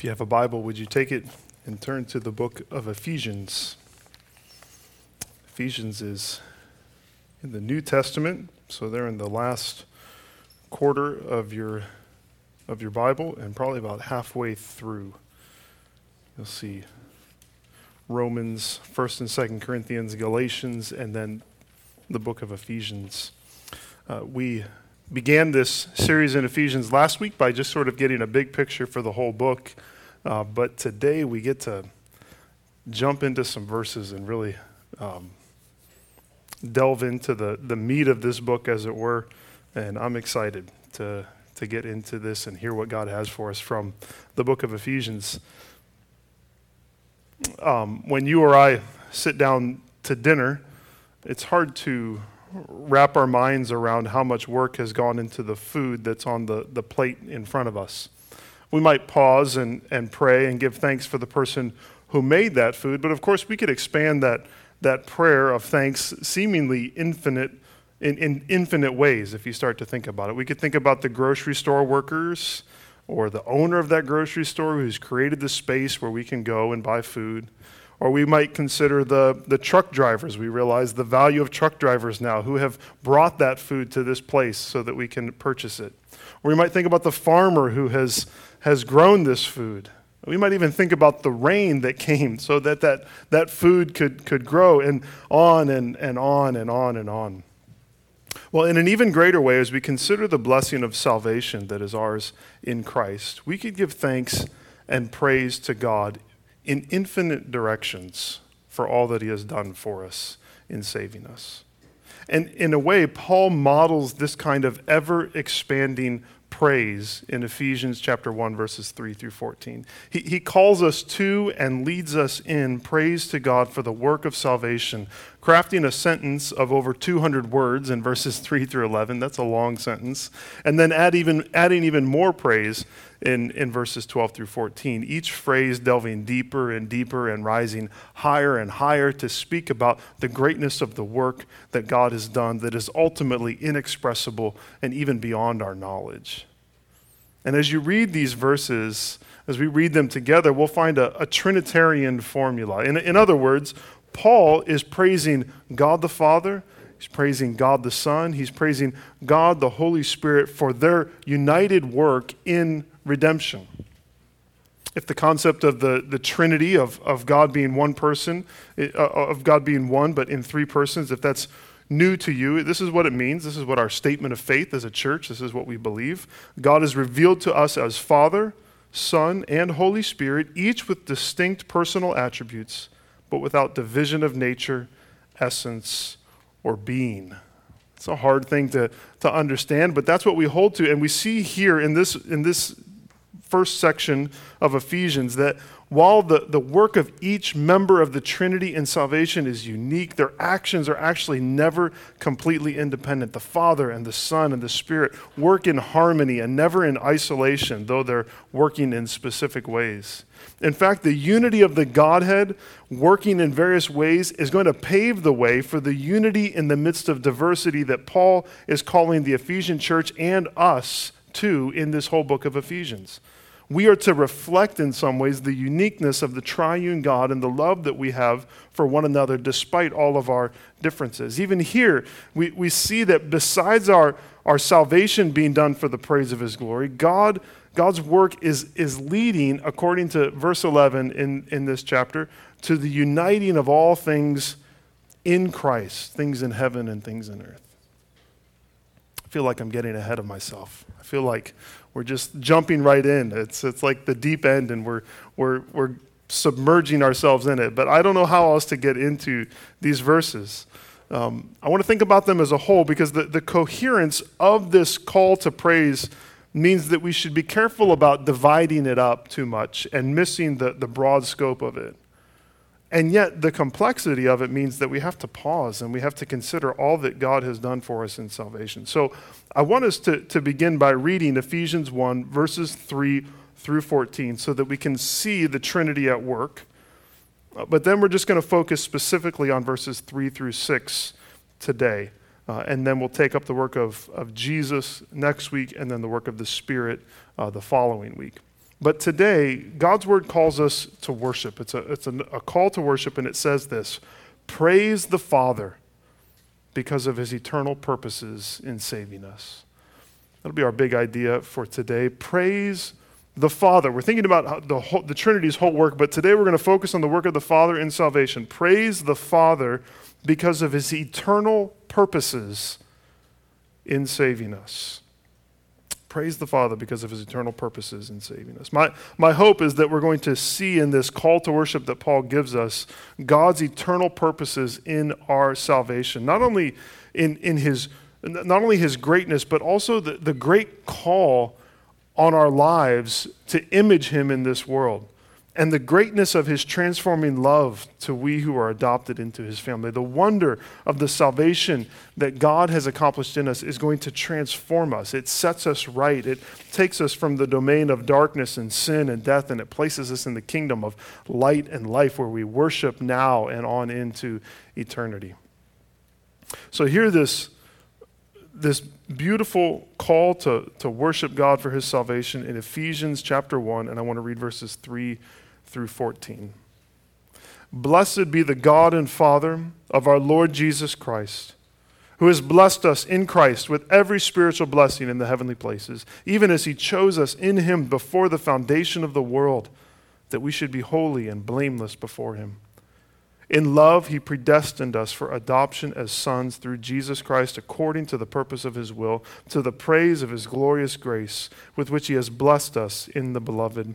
If you have a Bible, would you take it and turn to the book of Ephesians? Ephesians is in the New Testament, so they're in the last quarter of your of your Bible and probably about halfway through. You'll see Romans, 1st and 2nd Corinthians, Galatians, and then the book of Ephesians. Uh, we began this series in Ephesians last week by just sort of getting a big picture for the whole book. Uh, but today we get to jump into some verses and really um, delve into the, the meat of this book, as it were. And I'm excited to, to get into this and hear what God has for us from the book of Ephesians. Um, when you or I sit down to dinner, it's hard to wrap our minds around how much work has gone into the food that's on the, the plate in front of us. We might pause and, and pray and give thanks for the person who made that food, but of course, we could expand that, that prayer of thanks seemingly infinite in, in infinite ways if you start to think about it. We could think about the grocery store workers or the owner of that grocery store who's created the space where we can go and buy food. Or we might consider the, the truck drivers. We realize the value of truck drivers now who have brought that food to this place so that we can purchase it. Or we might think about the farmer who has, has grown this food. We might even think about the rain that came so that that, that food could, could grow, and on and, and on and on and on. Well, in an even greater way, as we consider the blessing of salvation that is ours in Christ, we could give thanks and praise to God in infinite directions for all that He has done for us in saving us. And in a way, Paul models this kind of ever expanding praise in Ephesians chapter 1, verses 3 through 14. He, he calls us to and leads us in praise to God for the work of salvation, crafting a sentence of over 200 words in verses 3 through 11. That's a long sentence. And then add even, adding even more praise in, in verses 12 through 14. Each phrase delving deeper and deeper and rising higher and higher to speak about the greatness of the work that God has done that is ultimately inexpressible and even beyond our knowledge. And as you read these verses, as we read them together, we'll find a, a Trinitarian formula. In, in other words, Paul is praising God the Father, he's praising God the Son, he's praising God the Holy Spirit for their united work in redemption. If the concept of the, the Trinity, of, of God being one person, uh, of God being one but in three persons, if that's new to you, this is what it means. This is what our statement of faith as a church, this is what we believe. God is revealed to us as Father, Son, and Holy Spirit, each with distinct personal attributes, but without division of nature, essence, or being. It's a hard thing to, to understand, but that's what we hold to. And we see here in this, in this first section of Ephesians that while the, the work of each member of the Trinity in salvation is unique, their actions are actually never completely independent. The Father and the Son and the Spirit work in harmony and never in isolation, though they're working in specific ways. In fact, the unity of the Godhead working in various ways is going to pave the way for the unity in the midst of diversity that Paul is calling the Ephesian church and us to in this whole book of Ephesians we are to reflect in some ways the uniqueness of the triune God and the love that we have for one another despite all of our differences. Even here, we, we see that besides our, our salvation being done for the praise of his glory, God, God's work is, is leading, according to verse 11 in, in this chapter, to the uniting of all things in Christ, things in heaven and things in earth. I feel like I'm getting ahead of myself. I feel like we're just jumping right in. It's, it's like the deep end, and we're, we're, we're submerging ourselves in it. But I don't know how else to get into these verses. Um, I want to think about them as a whole because the, the coherence of this call to praise means that we should be careful about dividing it up too much and missing the, the broad scope of it. And yet, the complexity of it means that we have to pause and we have to consider all that God has done for us in salvation. So, I want us to, to begin by reading Ephesians 1, verses 3 through 14, so that we can see the Trinity at work. Uh, but then we're just going to focus specifically on verses 3 through 6 today. Uh, and then we'll take up the work of, of Jesus next week and then the work of the Spirit uh, the following week. But today, God's word calls us to worship. It's, a, it's a, a call to worship, and it says this Praise the Father because of his eternal purposes in saving us. That'll be our big idea for today. Praise the Father. We're thinking about the, whole, the Trinity's whole work, but today we're going to focus on the work of the Father in salvation. Praise the Father because of his eternal purposes in saving us. Praise the Father because of his eternal purposes in saving us. My, my hope is that we're going to see in this call to worship that Paul gives us God's eternal purposes in our salvation. Not only in, in his not only his greatness, but also the, the great call on our lives to image him in this world and the greatness of his transforming love to we who are adopted into his family. The wonder of the salvation that God has accomplished in us is going to transform us. It sets us right. It takes us from the domain of darkness and sin and death, and it places us in the kingdom of light and life where we worship now and on into eternity. So, hear this, this beautiful call to, to worship God for his salvation in Ephesians chapter 1, and I want to read verses 3 through 14. Blessed be the God and Father of our Lord Jesus Christ, who has blessed us in Christ with every spiritual blessing in the heavenly places, even as he chose us in him before the foundation of the world, that we should be holy and blameless before him. In love, he predestined us for adoption as sons through Jesus Christ according to the purpose of his will, to the praise of his glorious grace, with which he has blessed us in the beloved.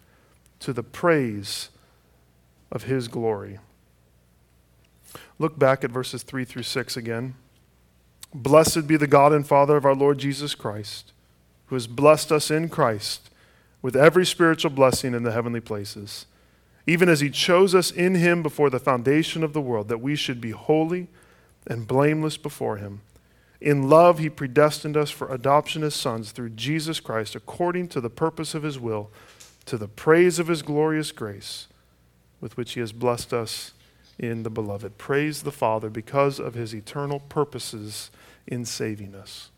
to the praise of his glory. Look back at verses 3 through 6 again. Blessed be the God and Father of our Lord Jesus Christ, who has blessed us in Christ with every spiritual blessing in the heavenly places, even as he chose us in him before the foundation of the world, that we should be holy and blameless before him. In love, he predestined us for adoption as sons through Jesus Christ, according to the purpose of his will, to the praise of his glorious grace, with which he has blessed us in the beloved. Praise the Father because of his eternal purposes in saving us.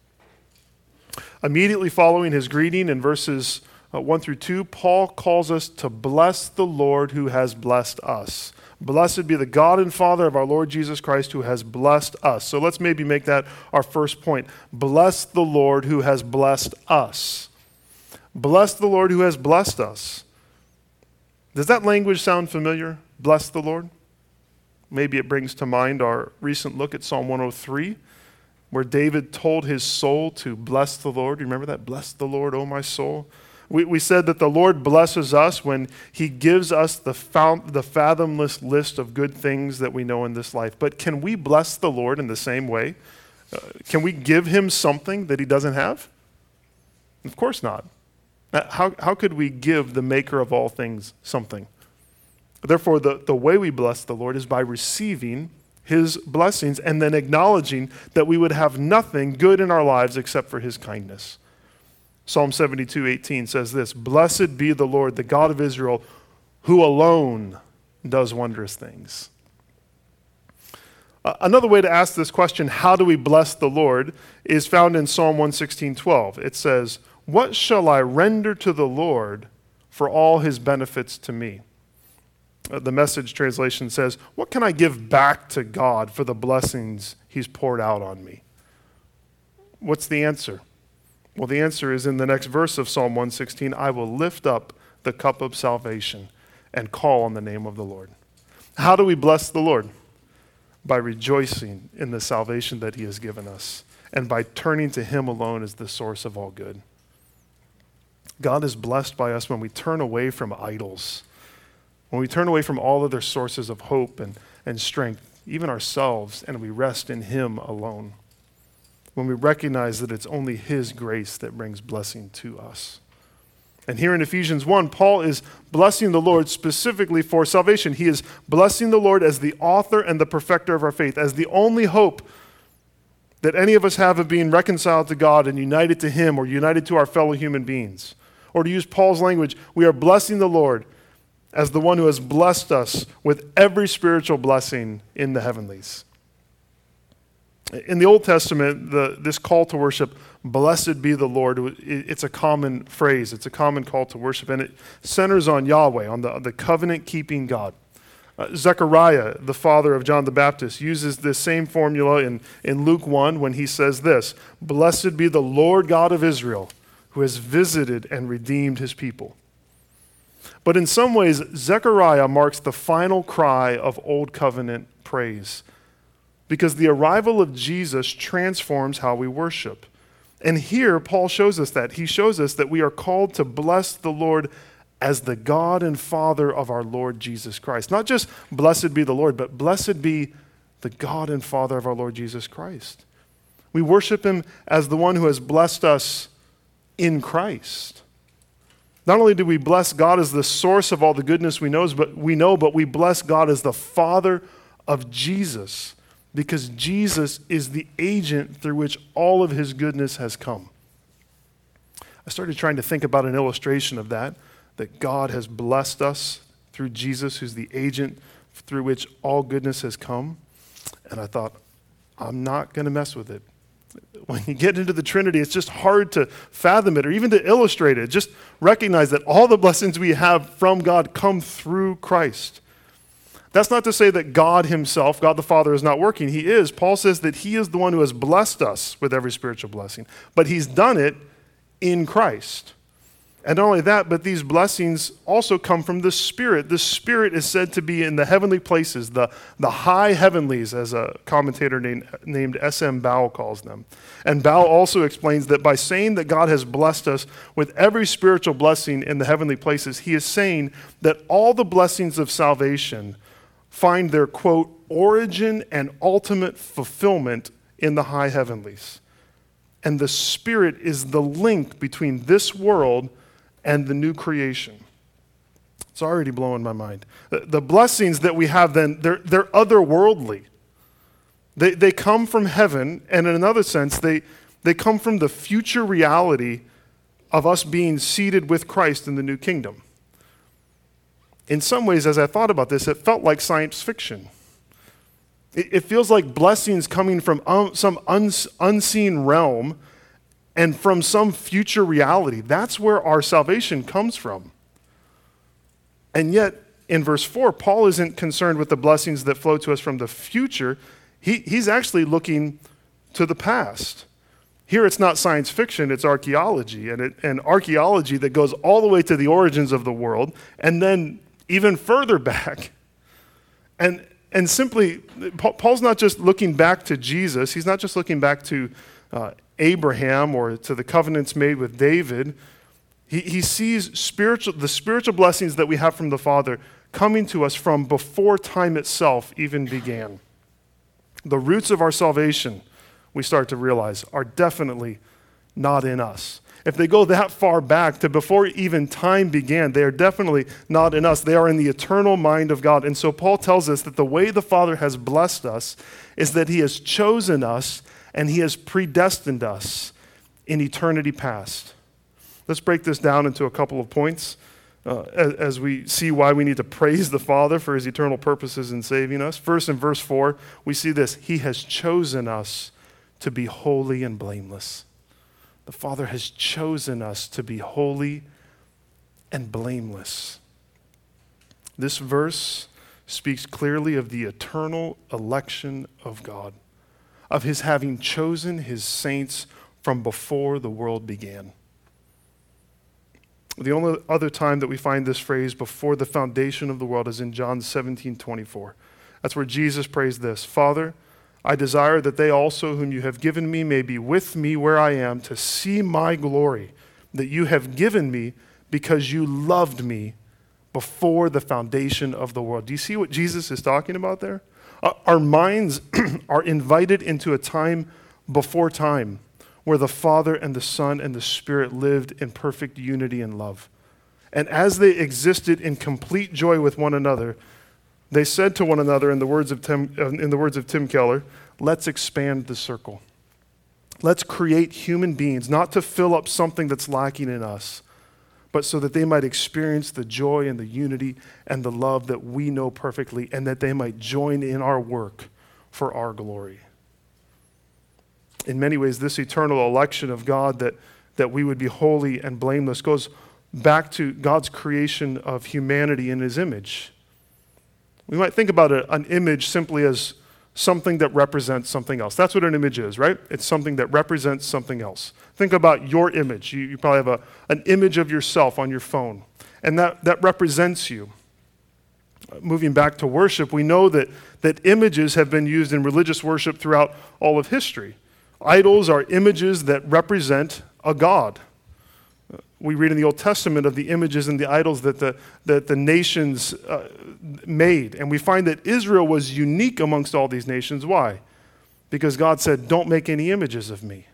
Immediately following his greeting in verses uh, 1 through 2, Paul calls us to bless the Lord who has blessed us. Blessed be the God and Father of our Lord Jesus Christ who has blessed us. So let's maybe make that our first point. Bless the Lord who has blessed us. Bless the Lord who has blessed us. Does that language sound familiar? Bless the Lord? Maybe it brings to mind our recent look at Psalm 103, where David told his soul to bless the Lord. You remember that? Bless the Lord, O my soul. We, we said that the Lord blesses us when He gives us the, found, the fathomless list of good things that we know in this life. But can we bless the Lord in the same way? Uh, can we give Him something that He doesn't have? Of course not. How, how could we give the Maker of all things something? Therefore, the, the way we bless the Lord is by receiving His blessings and then acknowledging that we would have nothing good in our lives except for His kindness. Psalm 72 18 says this Blessed be the Lord, the God of Israel, who alone does wondrous things. Another way to ask this question, how do we bless the Lord, is found in Psalm 116 12. It says, What shall I render to the Lord for all his benefits to me? Uh, the message translation says, What can I give back to God for the blessings he's poured out on me? What's the answer? Well, the answer is in the next verse of Psalm 116 I will lift up the cup of salvation and call on the name of the Lord. How do we bless the Lord? by rejoicing in the salvation that he has given us and by turning to him alone as the source of all good. God is blessed by us when we turn away from idols, when we turn away from all other sources of hope and, and strength, even ourselves, and we rest in him alone. When we recognize that it's only his grace that brings blessing to us. And here in Ephesians 1, Paul is blessing the Lord specifically for salvation. He is blessing the Lord as the author and the perfecter of our faith, as the only hope that any of us have of being reconciled to God and united to Him or united to our fellow human beings. Or to use Paul's language, we are blessing the Lord as the one who has blessed us with every spiritual blessing in the heavenlies. In the Old Testament, the, this call to worship Blessed be the Lord. It's a common phrase, it's a common call to worship, and it centers on Yahweh, on the, the covenant keeping God. Uh, Zechariah, the father of John the Baptist, uses this same formula in, in Luke 1 when he says this Blessed be the Lord God of Israel, who has visited and redeemed his people. But in some ways, Zechariah marks the final cry of Old Covenant praise because the arrival of Jesus transforms how we worship. And here, Paul shows us that. He shows us that we are called to bless the Lord as the God and Father of our Lord Jesus Christ. Not just blessed be the Lord, but blessed be the God and Father of our Lord Jesus Christ. We worship him as the one who has blessed us in Christ. Not only do we bless God as the source of all the goodness we know, but we know, but we bless God as the Father of Jesus because Jesus is the agent through which all of his goodness has come. I started trying to think about an illustration of that, that God has blessed us through Jesus, who's the agent through which all goodness has come. And I thought, I'm not going to mess with it. When you get into the Trinity, it's just hard to fathom it or even to illustrate it. Just recognize that all the blessings we have from God come through Christ. That's not to say that God Himself, God the Father, is not working. He is. Paul says that He is the one who has blessed us with every spiritual blessing, but He's done it in Christ. And not only that, but these blessings also come from the Spirit. The Spirit is said to be in the heavenly places, the, the high heavenlies, as a commentator named, named S.M. Baugh calls them. And Baugh also explains that by saying that God has blessed us with every spiritual blessing in the heavenly places, he is saying that all the blessings of salvation find their, quote, origin and ultimate fulfillment in the high heavenlies. And the Spirit is the link between this world and the new creation. It's already blowing my mind. The blessings that we have then, they're, they're otherworldly. They, they come from heaven, and in another sense, they, they come from the future reality of us being seated with Christ in the new kingdom in some ways, as I thought about this, it felt like science fiction. It, it feels like blessings coming from un, some uns, unseen realm and from some future reality. That's where our salvation comes from. And yet, in verse 4, Paul isn't concerned with the blessings that flow to us from the future. He, he's actually looking to the past. Here it's not science fiction, it's archaeology, and, it, and archaeology that goes all the way to the origins of the world and then even further back. And, and simply, Paul's not just looking back to Jesus, he's not just looking back to uh, Abraham or to the covenants made with David. He, he sees spiritual, the spiritual blessings that we have from the Father coming to us from before time itself even began. The roots of our salvation, we start to realize, are definitely not in us if they go that far back to before even time began, they are definitely not in us. They are in the eternal mind of God. And so Paul tells us that the way the Father has blessed us is that he has chosen us and he has predestined us in eternity past. Let's break this down into a couple of points uh, as, as we see why we need to praise the Father for his eternal purposes in saving us. First, in verse 4, we see this He has chosen us to be holy and blameless. The Father has chosen us to be holy and blameless. This verse speaks clearly of the eternal election of God, of his having chosen his saints from before the world began. The only other time that we find this phrase before the foundation of the world is in John 17 24. That's where Jesus prays this Father, I desire that they also, whom you have given me, may be with me where I am to see my glory that you have given me because you loved me before the foundation of the world. Do you see what Jesus is talking about there? Our minds are invited into a time before time where the Father and the Son and the Spirit lived in perfect unity and love. And as they existed in complete joy with one another, they said to one another, in the words of Tim, uh, in the words of Tim Keller, let's expand the circle. Let's create human beings, not to fill up something that's lacking in us, but so that they might experience the joy and the unity and the love that we know perfectly, and that they might join in our work for our glory. In many ways, this eternal election of God that, that we would be holy and blameless goes back to God's creation of humanity in his image. We might think about an image simply as something that represents something else. That's what an image is, right? It's something that represents something else. Think about your image. You, you probably have a, an image of yourself on your phone, and that, that represents you. Moving back to worship, we know that, that images have been used in religious worship throughout all of history. Idols are images that represent a god we read in the Old Testament of the images and the idols that the, that the nations uh, made. And we find that Israel was unique amongst all these nations. Why? Because God said, Don't make any images of me.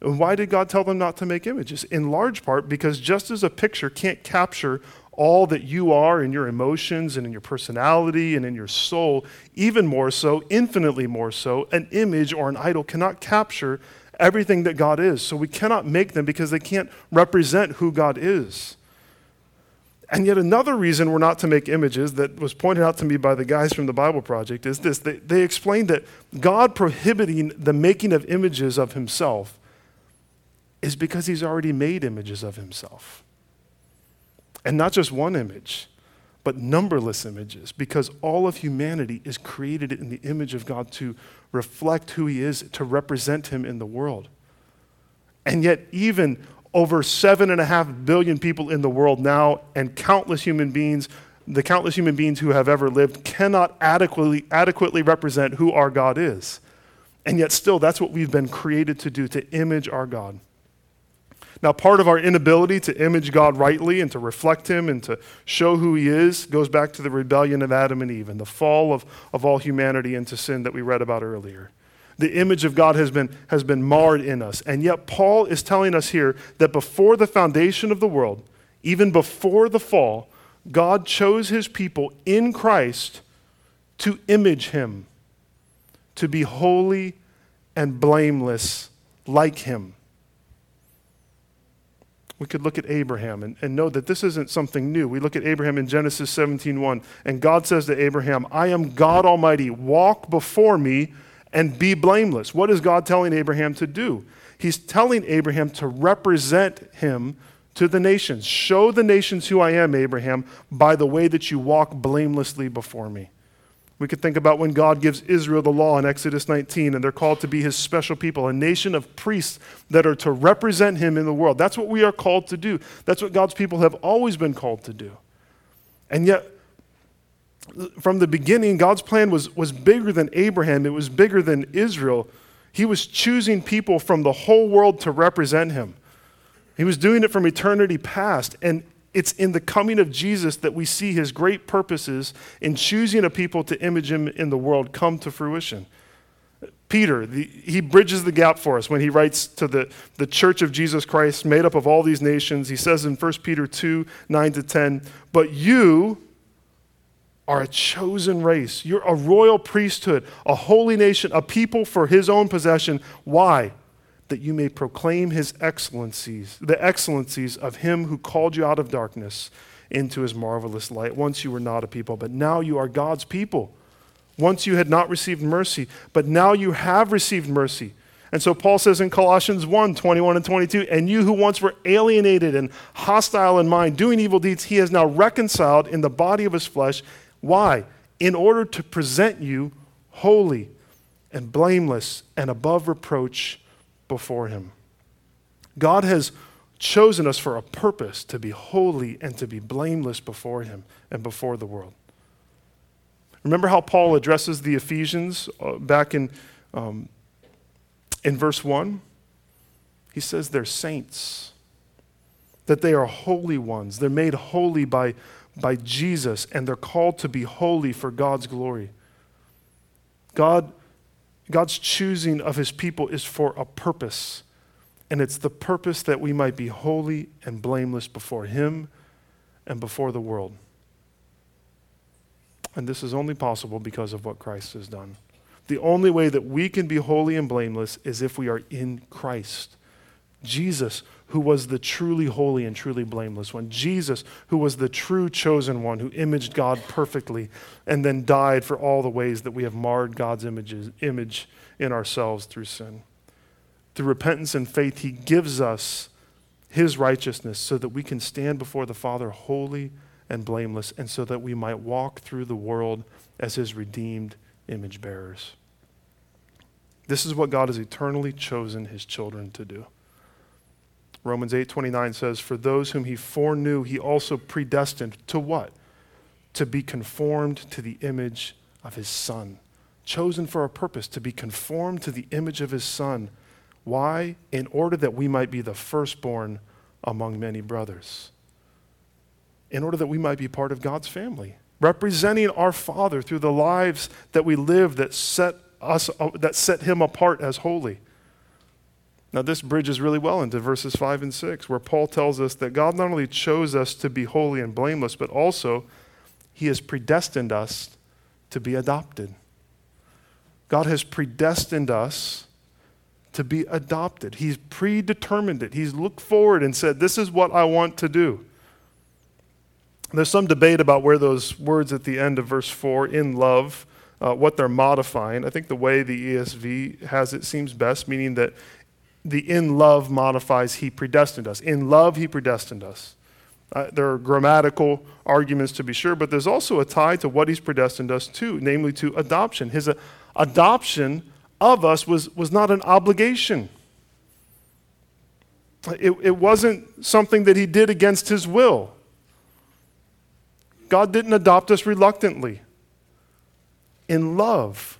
And why did God tell them not to make images? In large part because just as a picture can't capture all that you are in your emotions and in your personality and in your soul, even more so, infinitely more so, an image or an idol cannot capture everything that God is. So we cannot make them because they can't represent who God is. And yet, another reason we're not to make images that was pointed out to me by the guys from the Bible Project is this they, they explained that God prohibiting the making of images of himself is because he's already made images of himself. And not just one image, but numberless images, because all of humanity is created in the image of God to reflect who He is, to represent Him in the world. And yet, even over seven and a half billion people in the world now, and countless human beings, the countless human beings who have ever lived, cannot adequately, adequately represent who our God is. And yet, still, that's what we've been created to do, to image our God. Now, part of our inability to image God rightly and to reflect Him and to show who He is goes back to the rebellion of Adam and Eve and the fall of, of all humanity into sin that we read about earlier. The image of God has been, has been marred in us. And yet, Paul is telling us here that before the foundation of the world, even before the fall, God chose His people in Christ to image Him, to be holy and blameless like Him we could look at Abraham and, and know that this isn't something new. We look at Abraham in Genesis 17:1, and God says to Abraham, I am God Almighty, walk before me and be blameless. What is God telling Abraham to do? He's telling Abraham to represent him to the nations. Show the nations who I am, Abraham, by the way that you walk blamelessly before me. We could think about when God gives Israel the law in Exodus 19, and they're called to be his special people, a nation of priests that are to represent him in the world. That's what we are called to do. That's what God's people have always been called to do. And yet, from the beginning, God's plan was, was bigger than Abraham, it was bigger than Israel. He was choosing people from the whole world to represent him. He was doing it from eternity past. And it's in the coming of Jesus that we see his great purposes in choosing a people to image him in the world come to fruition. Peter, the, he bridges the gap for us when he writes to the, the church of Jesus Christ, made up of all these nations. He says in 1 Peter 2 9 to 10, But you are a chosen race. You're a royal priesthood, a holy nation, a people for his own possession. Why? That you may proclaim his excellencies, the excellencies of him who called you out of darkness into his marvelous light. Once you were not a people, but now you are God's people. Once you had not received mercy, but now you have received mercy. And so Paul says in Colossians 1 21 and 22, and you who once were alienated and hostile in mind, doing evil deeds, he has now reconciled in the body of his flesh. Why? In order to present you holy and blameless and above reproach before Him. God has chosen us for a purpose to be holy and to be blameless before Him and before the world. Remember how Paul addresses the Ephesians uh, back in, um, in verse 1? He says they're saints, that they are holy ones. They're made holy by, by Jesus, and they're called to be holy for God's glory. God, God's choosing of his people is for a purpose, and it's the purpose that we might be holy and blameless before him and before the world. And this is only possible because of what Christ has done. The only way that we can be holy and blameless is if we are in Christ. Jesus, who was the truly holy and truly blameless one. Jesus, who was the true chosen one, who imaged God perfectly and then died for all the ways that we have marred God's images, image in ourselves through sin. Through repentance and faith, he gives us his righteousness so that we can stand before the Father holy and blameless, and so that we might walk through the world as his redeemed image bearers. This is what God has eternally chosen his children to do. Romans 8:29 says, "For those whom he foreknew, he also predestined to what? To be conformed to the image of his son." Chosen for a purpose, to be conformed to the image of his son. Why? In order that we might be the firstborn among many brothers in order that we might be part of God's family, representing our Father through the lives that we live that set us that set him apart as holy. Now this bridges really well into verses 5 and 6 where Paul tells us that God not only chose us to be holy and blameless but also he has predestined us to be adopted. God has predestined us to be adopted. He's predetermined it. He's looked forward and said, This is what I want to do. There's some debate about where those words at the end of verse 4, in love, uh, what they're modifying. I think the way the ESV has it seems best, meaning that the in love modifies he predestined us. In love, he predestined us. Uh, there are grammatical arguments to be sure, but there's also a tie to what he's predestined us to, namely to adoption. His uh, adoption of us was, was not an obligation. It, it wasn't something that he did against his will. God didn't adopt us reluctantly. In love,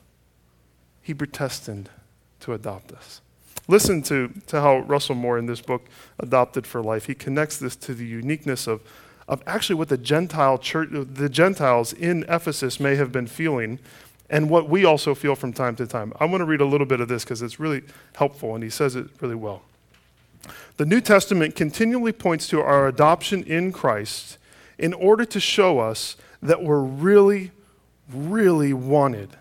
He predestined to adopt us. Listen to, to how Russell Moore in this book, Adopted for Life, he connects this to the uniqueness of, of actually what the Gentile church, the Gentiles in Ephesus may have been feeling and what we also feel from time to time. I want to read a little bit of this because it's really helpful, and he says it really well. The New Testament continually points to our adoption in Christ in order to show us that we're really, really wanted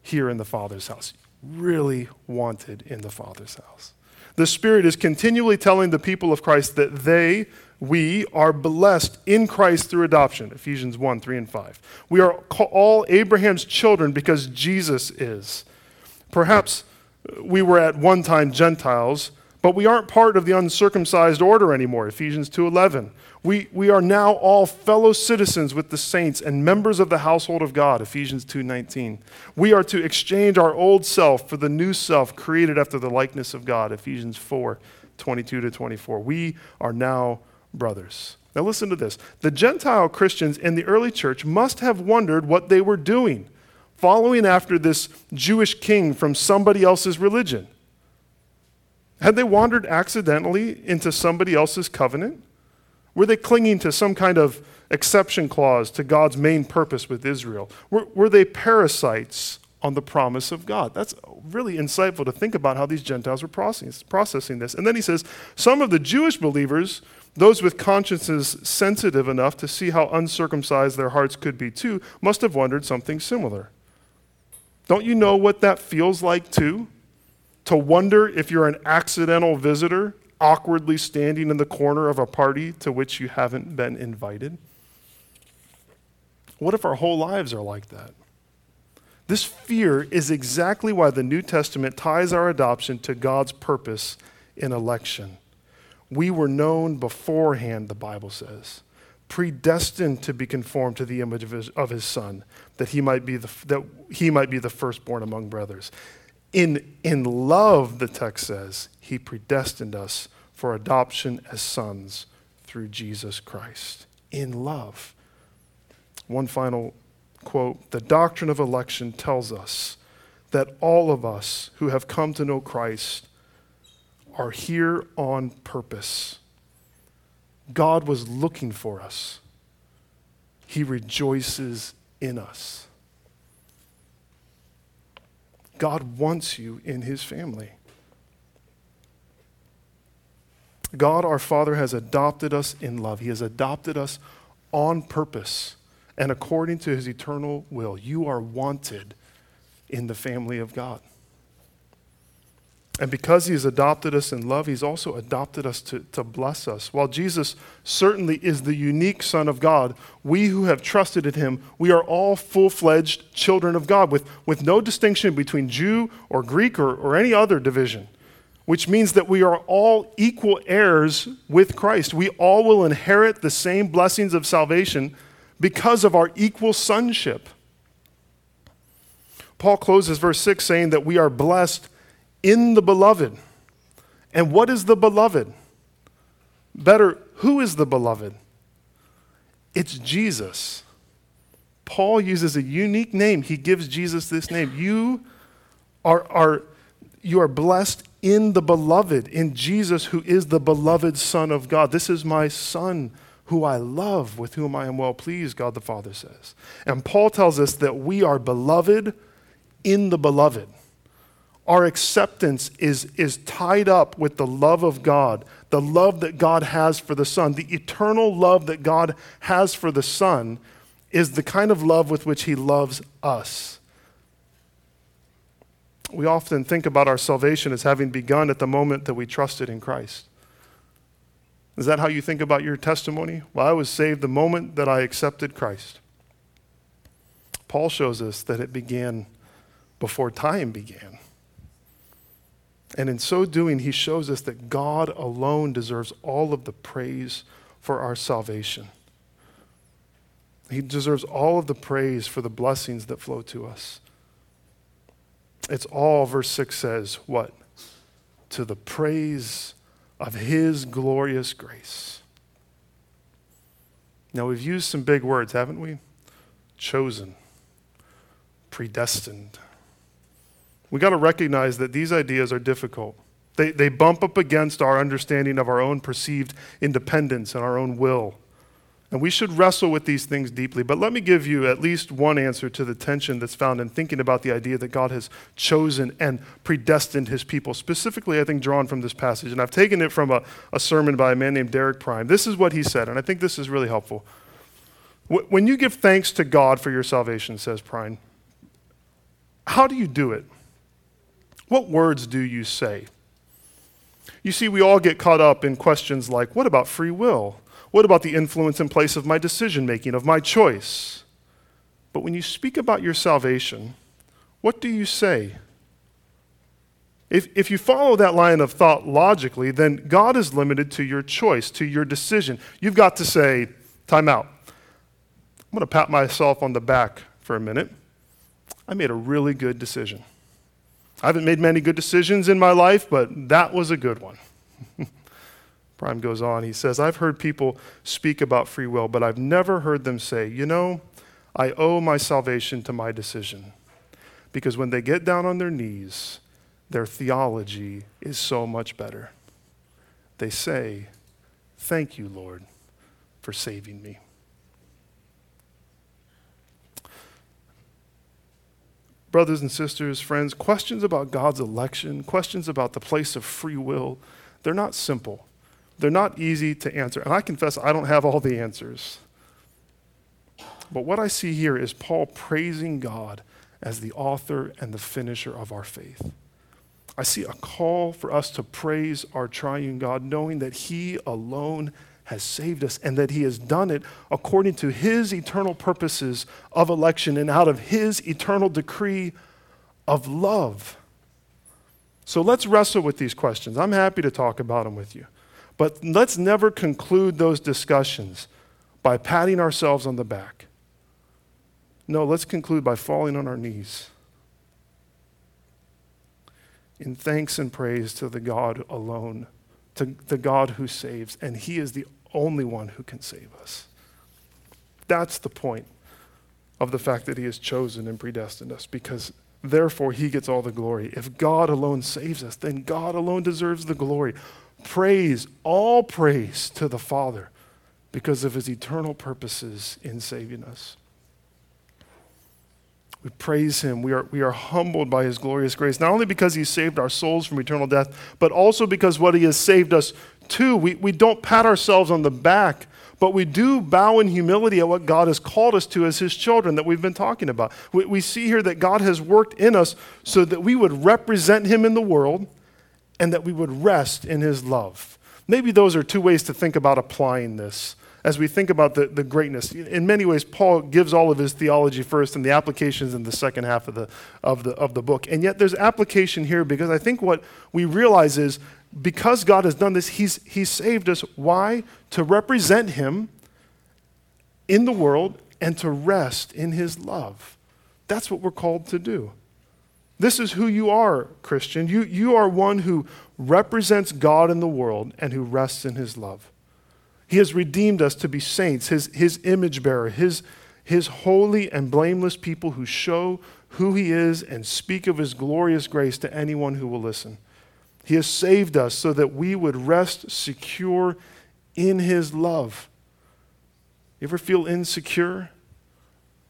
here in the Father's house. Really wanted in the Father's house. The Spirit is continually telling the people of Christ that they, we, are blessed in Christ through adoption. Ephesians 1 3 and 5. We are all Abraham's children because Jesus is. Perhaps we were at one time Gentiles, but we aren't part of the uncircumcised order anymore. Ephesians 2:11. We, we are now all fellow citizens with the saints and members of the household of God, Ephesians 2:19. We are to exchange our old self for the new self created after the likeness of God, Ephesians 4:22 to 24. We are now brothers. Now listen to this. The Gentile Christians in the early church must have wondered what they were doing, following after this Jewish king from somebody else's religion. Had they wandered accidentally into somebody else's covenant? Were they clinging to some kind of exception clause to God's main purpose with Israel? Were, were they parasites on the promise of God? That's really insightful to think about how these Gentiles were processing this. And then he says, some of the Jewish believers, those with consciences sensitive enough to see how uncircumcised their hearts could be too, must have wondered something similar. Don't you know what that feels like too? To wonder if you're an accidental visitor awkwardly standing in the corner of a party to which you haven't been invited? What if our whole lives are like that? This fear is exactly why the New Testament ties our adoption to God's purpose in election. We were known beforehand, the Bible says, predestined to be conformed to the image of his, of his Son, that he, might be the, that he might be the firstborn among brothers. In, in love, the text says, he predestined us for adoption as sons through Jesus Christ. In love. One final quote, the doctrine of election tells us that all of us who have come to know Christ are here on purpose. God was looking for us. He rejoices in us. God wants you in his family. God our Father has adopted us in love. He has adopted us on purpose and according to his eternal will. You are wanted in the family of God. And because he has adopted us in love, he's also adopted us to, to bless us. While Jesus certainly is the unique Son of God, we who have trusted in him, we are all full fledged children of God with, with no distinction between Jew or Greek or, or any other division, which means that we are all equal heirs with Christ. We all will inherit the same blessings of salvation because of our equal sonship. Paul closes verse 6 saying that we are blessed in the beloved. And what is the beloved? Better, who is the beloved? It's Jesus. Paul uses a unique name. He gives Jesus this name. You are, are, you are blessed in the beloved, in Jesus, who is the beloved Son of God. This is my Son who I love, with whom I am well pleased, God the Father says. And Paul tells us that we are beloved in the beloved. Our acceptance is, is tied up with the love of God, the love that God has for the Son. The eternal love that God has for the Son is the kind of love with which He loves us. We often think about our salvation as having begun at the moment that we trusted in Christ. Is that how you think about your testimony? Well, I was saved the moment that I accepted Christ. Paul shows us that it began before time began. And in so doing, he shows us that God alone deserves all of the praise for our salvation. He deserves all of the praise for the blessings that flow to us. It's all, verse 6 says, what? To the praise of his glorious grace. Now, we've used some big words, haven't we? Chosen, predestined, we got to recognize that these ideas are difficult. They, they bump up against our understanding of our own perceived independence and our own will. And we should wrestle with these things deeply. But let me give you at least one answer to the tension that's found in thinking about the idea that God has chosen and predestined his people, specifically, I think, drawn from this passage. And I've taken it from a, a sermon by a man named Derek Prime. This is what he said, and I think this is really helpful. When you give thanks to God for your salvation, says Prime, how do you do it? What words do you say? You see, we all get caught up in questions like what about free will? What about the influence and place of my decision making, of my choice? But when you speak about your salvation, what do you say? If, if you follow that line of thought logically, then God is limited to your choice, to your decision. You've got to say, time out. I'm going to pat myself on the back for a minute. I made a really good decision. I haven't made many good decisions in my life, but that was a good one. Prime goes on. He says, I've heard people speak about free will, but I've never heard them say, you know, I owe my salvation to my decision. Because when they get down on their knees, their theology is so much better. They say, Thank you, Lord, for saving me. Brothers and sisters, friends, questions about God's election, questions about the place of free will, they're not simple. They're not easy to answer. And I confess, I don't have all the answers. But what I see here is Paul praising God as the author and the finisher of our faith. I see a call for us to praise our triune God, knowing that He alone has saved us and that he has done it according to his eternal purposes of election and out of his eternal decree of love. So let's wrestle with these questions. I'm happy to talk about them with you. But let's never conclude those discussions by patting ourselves on the back. No, let's conclude by falling on our knees in thanks and praise to the God alone, to the God who saves. And He is the only one who can save us. That's the point of the fact that He has chosen and predestined us because therefore He gets all the glory. If God alone saves us, then God alone deserves the glory. Praise, all praise to the Father because of His eternal purposes in saving us. We praise him. We are, we are humbled by his glorious grace, not only because he saved our souls from eternal death, but also because what he has saved us to. We, we don't pat ourselves on the back, but we do bow in humility at what God has called us to as his children that we've been talking about. We, we see here that God has worked in us so that we would represent him in the world and that we would rest in his love. Maybe those are two ways to think about applying this as we think about the, the greatness. In many ways, Paul gives all of his theology first and the applications in the second half of the, of the, of the book. And yet there's application here because I think what we realize is because God has done this, he's, he's saved us. Why? To represent him in the world and to rest in his love. That's what we're called to do. This is who you are, Christian. You, you are one who represents God in the world and who rests in his love. He has redeemed us to be saints, his, his image bearer, his, his holy and blameless people who show who he is and speak of his glorious grace to anyone who will listen. He has saved us so that we would rest secure in his love. You ever feel insecure?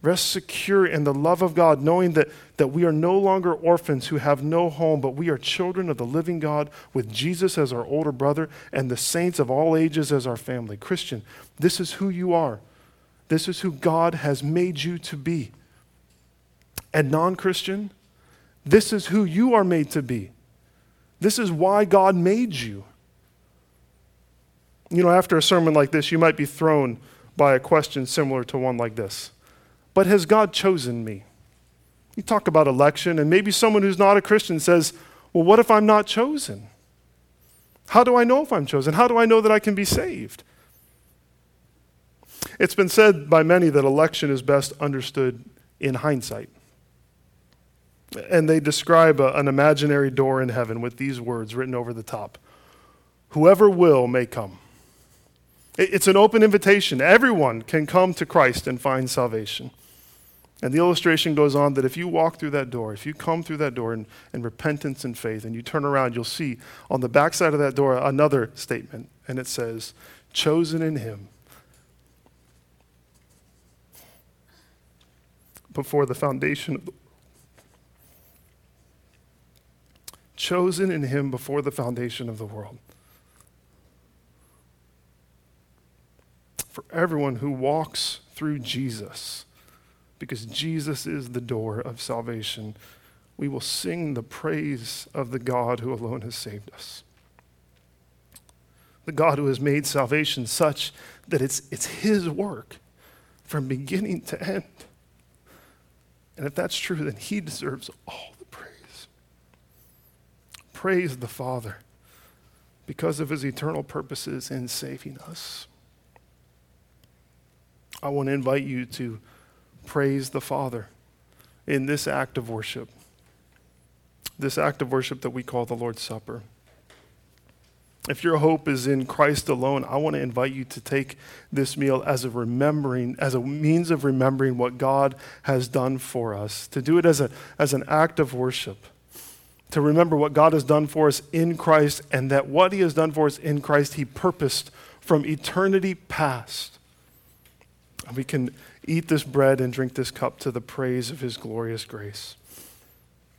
Rest secure in the love of God, knowing that, that we are no longer orphans who have no home, but we are children of the living God with Jesus as our older brother and the saints of all ages as our family. Christian, this is who you are. This is who God has made you to be. And non Christian, this is who you are made to be. This is why God made you. You know, after a sermon like this, you might be thrown by a question similar to one like this but has God chosen me? You talk about election, and maybe someone who's not a Christian says, Well, what if I'm not chosen? How do I know if I'm chosen? How do I know that I can be saved? It's been said by many that election is best understood in hindsight. And they describe a, an imaginary door in heaven with these words written over the top Whoever will may come. It's an open invitation. Everyone can come to Christ and find salvation. And the illustration goes on that if you walk through that door, if you come through that door in, in repentance and faith, and you turn around, you'll see on the backside of that door another statement, and it says, Chosen in Him before the foundation of the chosen in him before the foundation of the world. For everyone who walks through Jesus because Jesus is the door of salvation, we will sing the praise of the God who alone has saved us. The God who has made salvation such that it's, it's His work from beginning to end. And if that's true, then He deserves all. Praise the Father because of His eternal purposes in saving us. I want to invite you to praise the Father in this act of worship, this act of worship that we call the Lord's Supper. If your hope is in Christ alone, I want to invite you to take this meal as a remembering, as a means of remembering what God has done for us, to do it as, a, as an act of worship, to remember what God has done for us in Christ, and that what He has done for us in Christ, He purposed from eternity past. We can Eat this bread and drink this cup to the praise of his glorious grace.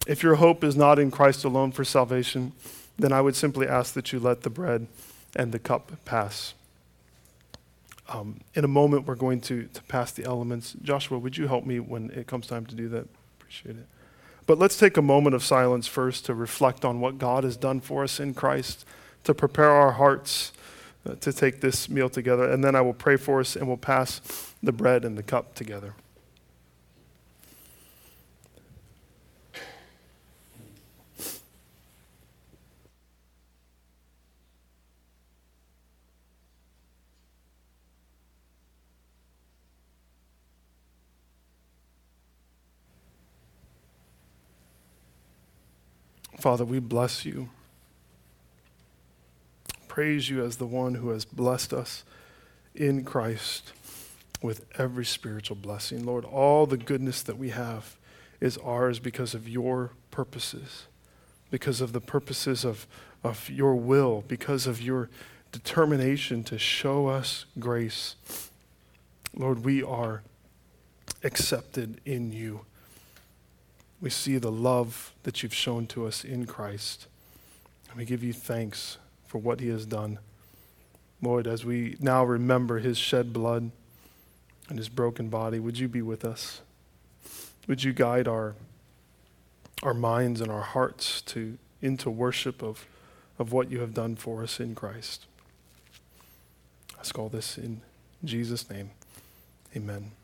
If your hope is not in Christ alone for salvation, then I would simply ask that you let the bread and the cup pass. Um, in a moment, we're going to, to pass the elements. Joshua, would you help me when it comes time to do that? Appreciate it. But let's take a moment of silence first to reflect on what God has done for us in Christ, to prepare our hearts uh, to take this meal together. And then I will pray for us and we'll pass the bread and the cup together. Father, we bless you. Praise you as the one who has blessed us in Christ with every spiritual blessing. Lord, all the goodness that we have is ours because of your purposes, because of the purposes of, of your will, because of your determination to show us grace. Lord, we are accepted in you. We see the love that you've shown to us in Christ. And we give you thanks for what he has done. Lord, as we now remember his shed blood and his broken body, would you be with us? Would you guide our, our minds and our hearts to, into worship of, of what you have done for us in Christ? I ask all this in Jesus' name. Amen.